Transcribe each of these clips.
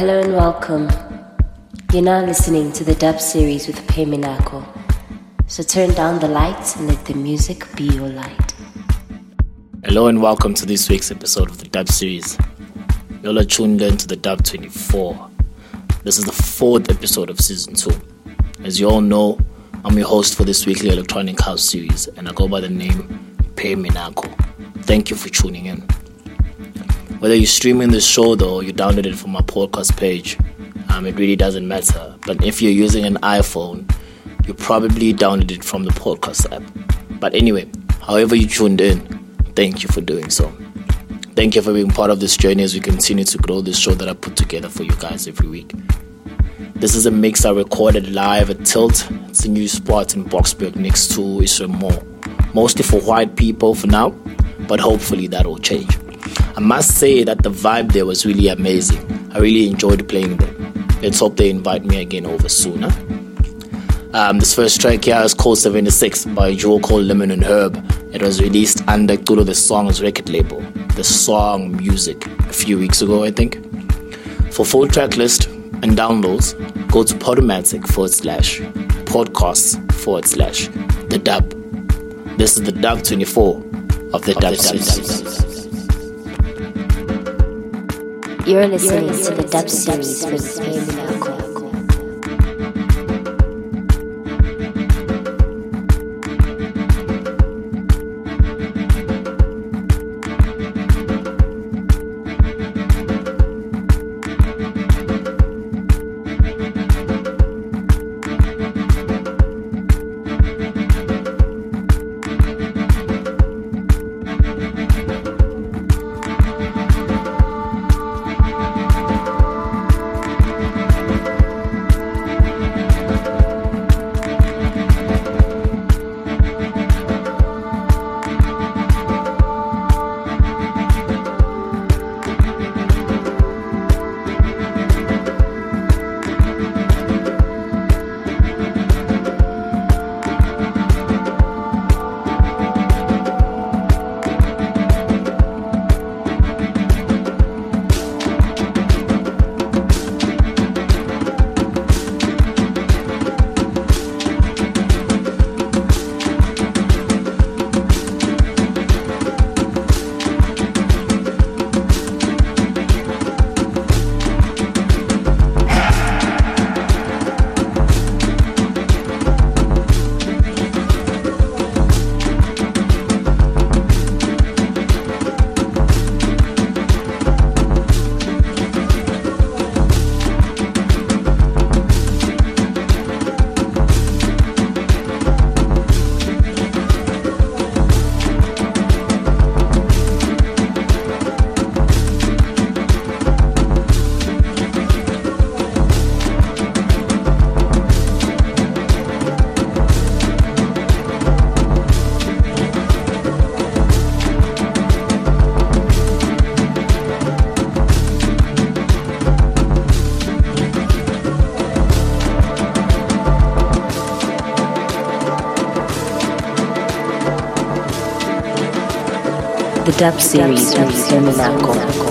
hello and welcome. You're now listening to the dub series with Peminako. So turn down the lights and let the music be your light. Hello and welcome to this week's episode of the dub series. You're tuned in to the dub 24. This is the fourth episode of season 2. As you all know, I'm your host for this weekly electronic house series and I go by the name Peminako. Thank you for tuning in. Whether you're streaming this show though, or you download it from my podcast page, um, it really doesn't matter. But if you're using an iPhone, you probably downloaded it from the podcast app. But anyway, however you tuned in, thank you for doing so. Thank you for being part of this journey as we continue to grow this show that I put together for you guys every week. This is a mix I recorded live at Tilt. It's a new spot in Boksburg next to Israel Mall. Mostly for white people for now, but hopefully that will change. I must say that the vibe there was really amazing. I really enjoyed playing there. Let's hope they invite me again over sooner. Um, this first track here is called 76 by a duo called Lemon and Herb. It was released under Culoe De Song's record label, The Song Music, a few weeks ago, I think. For full track list and downloads, go to Podomatic forward slash podcasts forward slash the dub. This is the dub 24 of the dub series. You're listening to the dub series with Peminako. The dub series with Peminako.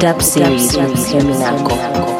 Dub Series with Terminaco.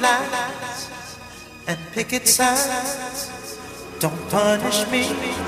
lights and picket signs. Don't punish me.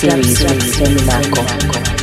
series with Femi Marco.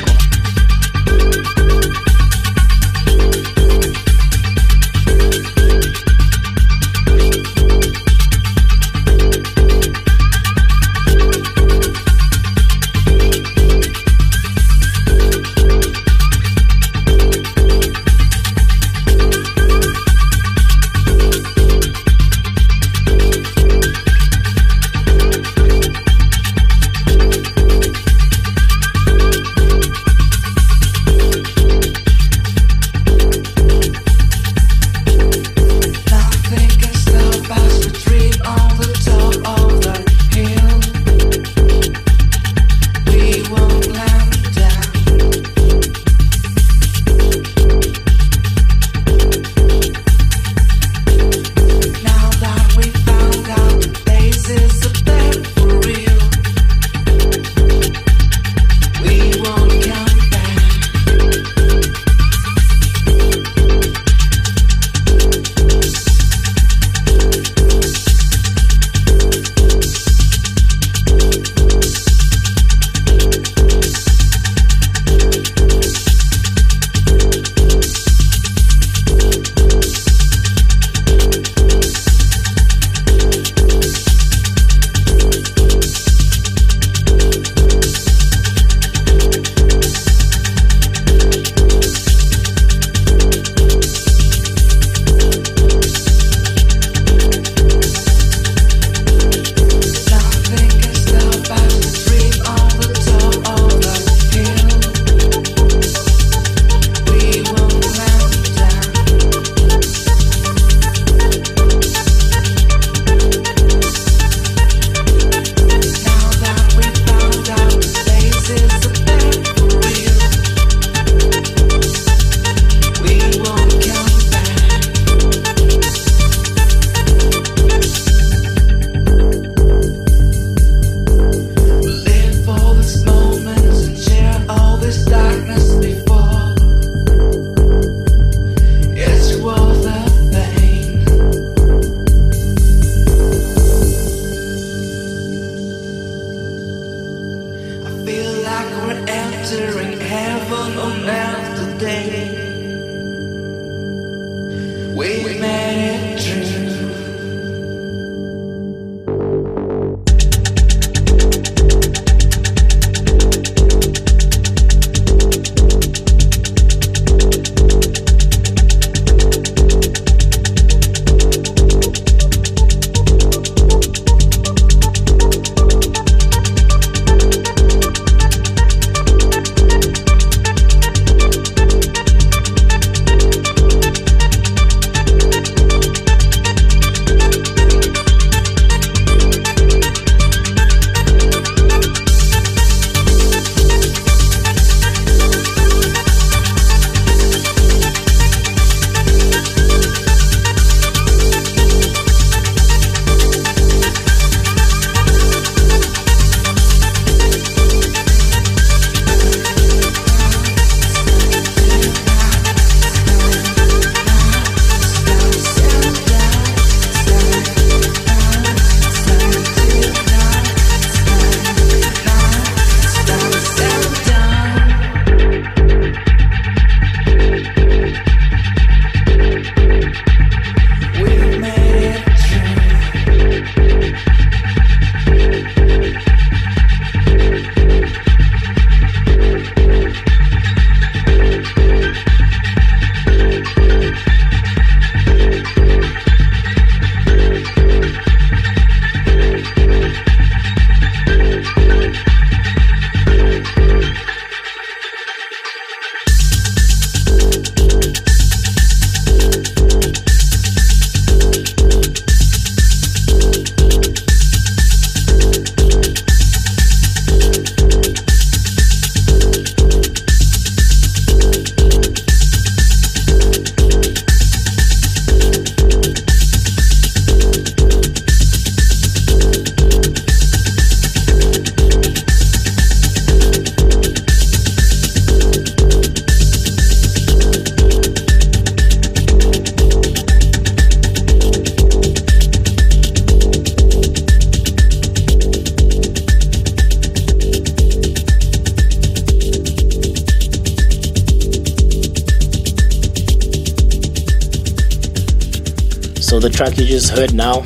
Heard now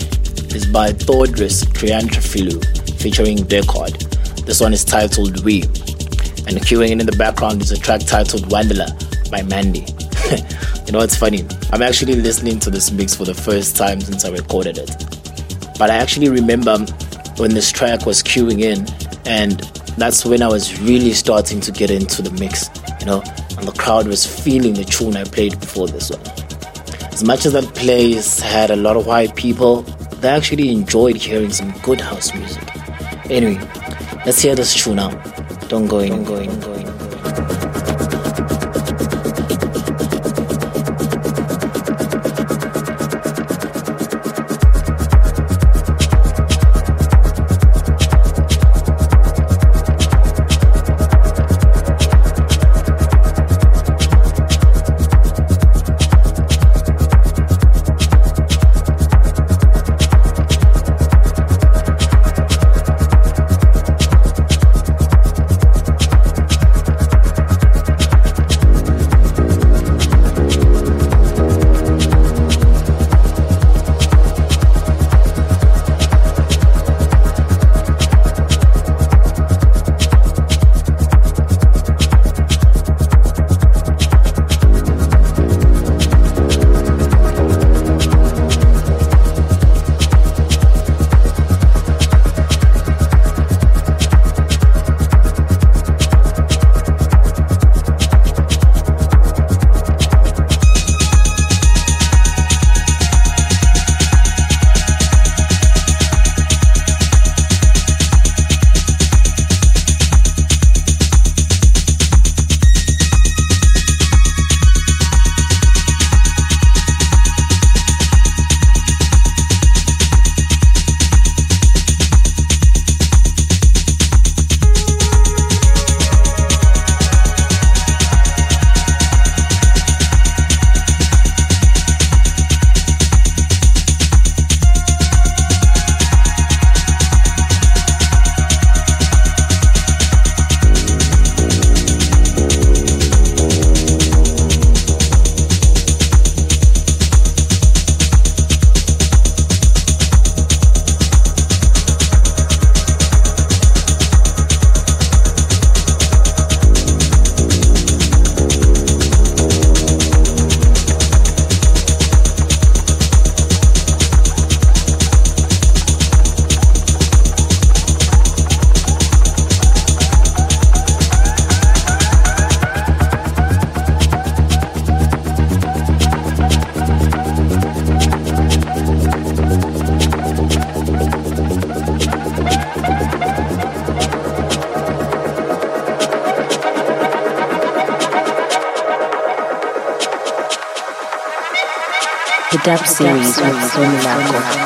is by Thodoris Triantafillou featuring Dekard. This one is titled We. And queuing in in the background is a track titled Wanderer by M.A.N.D.Y. you know, it's funny. I'm actually listening to this mix for the first time since I recorded it. But I actually remember when this track was queuing in, and that's when I was really starting to get into the mix, you know, and the crowd was feeling the tune I played before this one. As much as that place had a lot of white people, they actually enjoyed hearing some good house music. Anyway, let's hear this tune now. Don't go in, don't go in, go in. Dub series with Sonia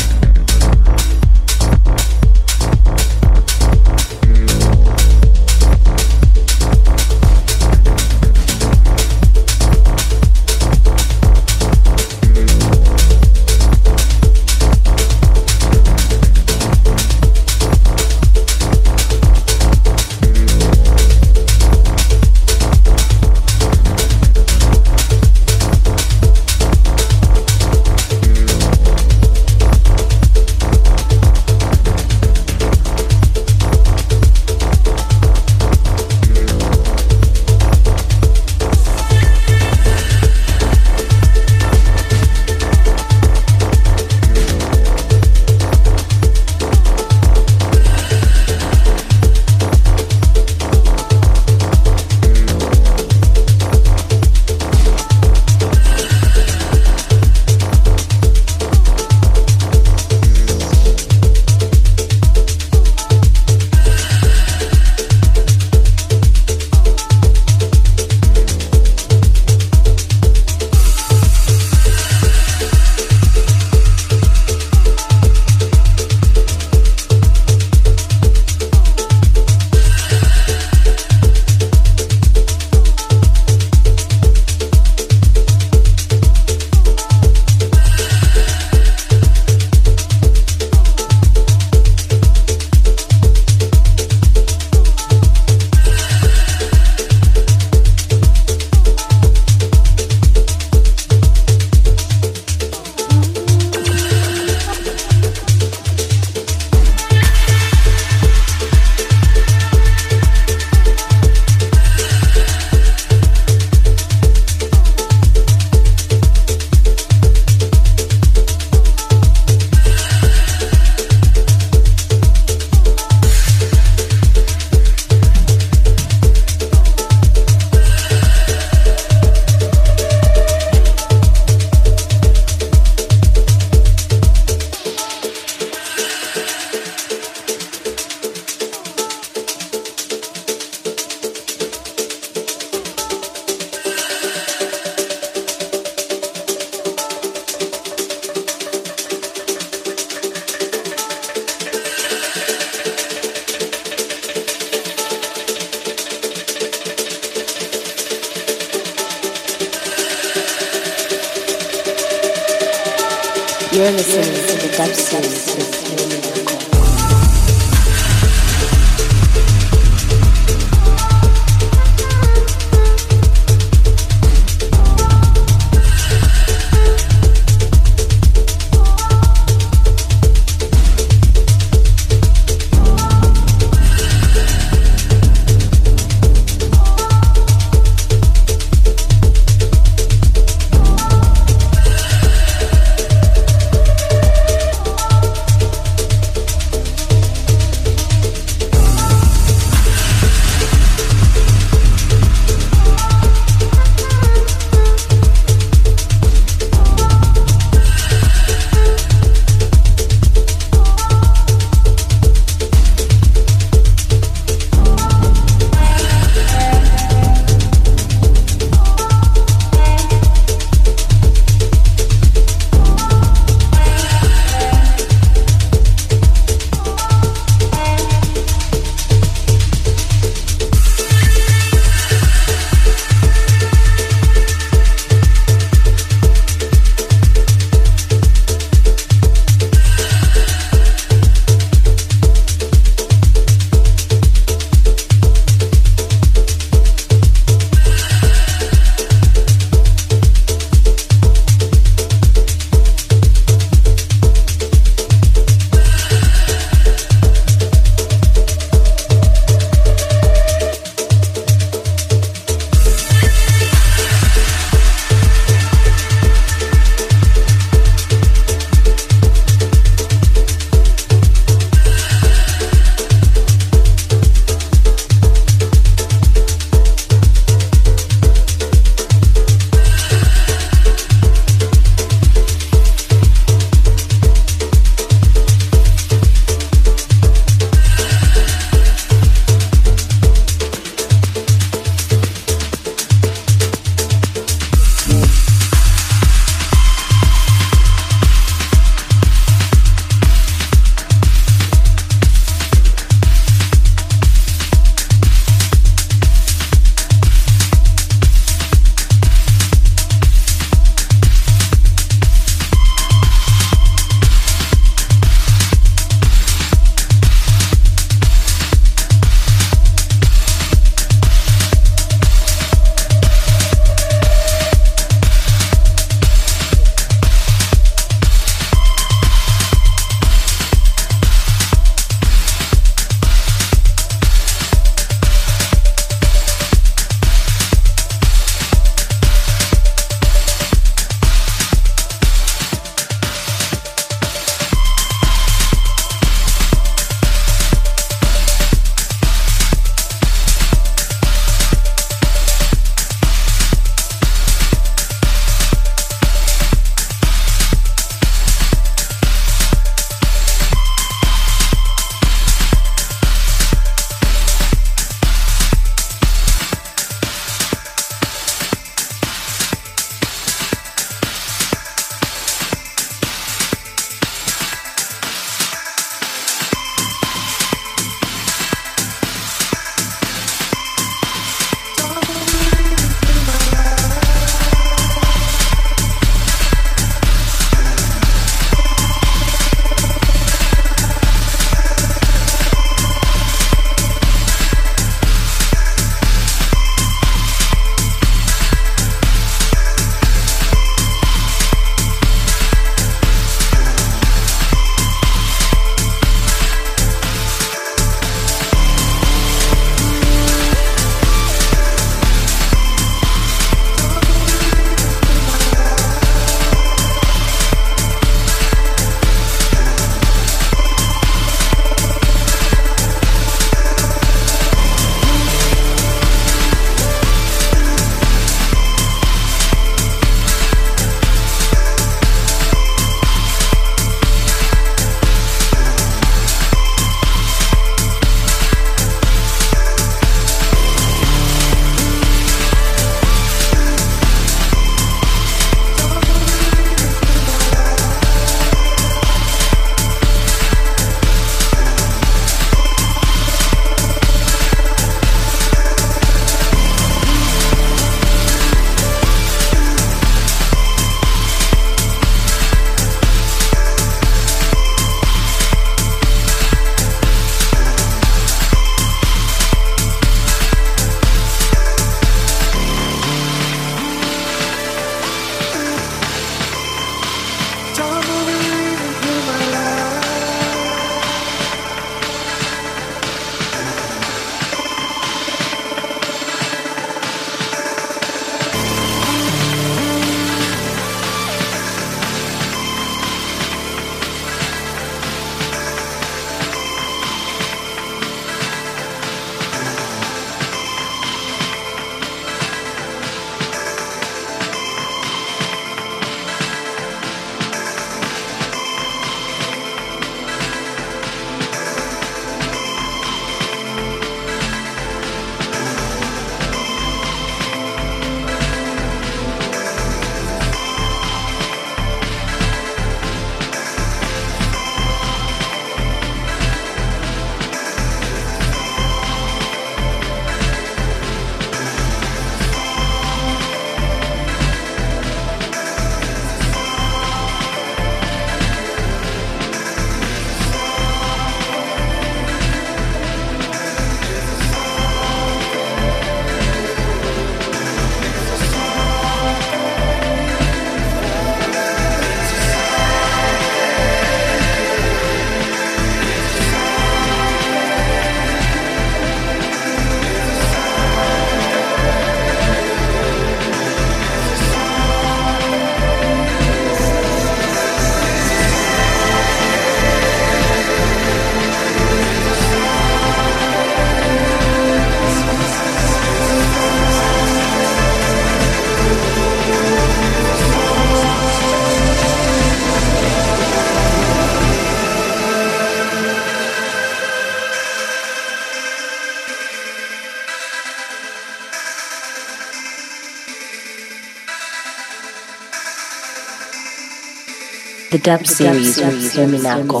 dub series with Terminaco.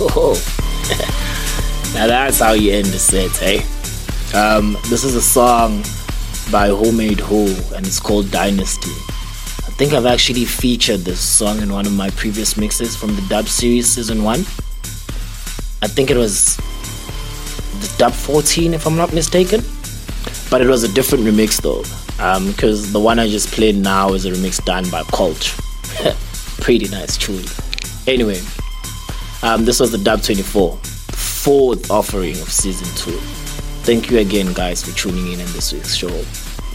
Oh, now that's how you end the set, hey? Um, this is a song by WhoMadeWho, and it's called Dynasty. I think I've actually featured this song in one of my previous mixes from the dub series season one. I think it was the dub 14, if I'm not mistaken. But it was a different remix though, because um, the one I just played now is a remix done by Kolsch. Pretty nice, truly. Anyway, um, this was the Dub 24, fourth offering of season two. Thank you again, guys, for tuning in in this week's show.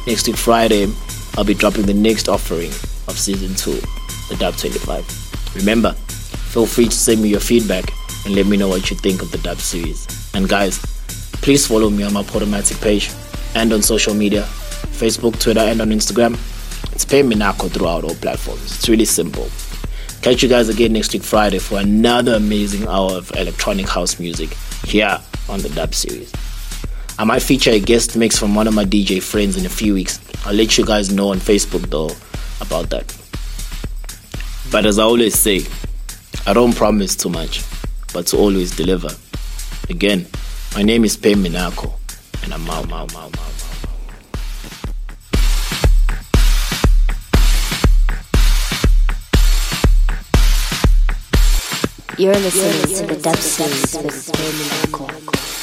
Next week, Friday, I'll be dropping the next offering of season two, the Dub 25. Remember, feel free to send me your feedback and let me know what you think of the Dub series. And guys, please follow me on my Podomatic page and on social media Facebook, Twitter, and on Instagram. It's Pay Minako throughout all platforms. It's really simple. Catch you guys again next week, Friday, for another amazing hour of electronic house music here on the Dub series. I might feature a guest mix from one of my DJ friends in a few weeks. I'll let you guys know on Facebook though about that. But as I always say, I don't promise too much, but to always deliver. Again, my name is Pei Minako, and I'm Mau Mau Mau Mau. You're listening to the Dub Series with Terminaco.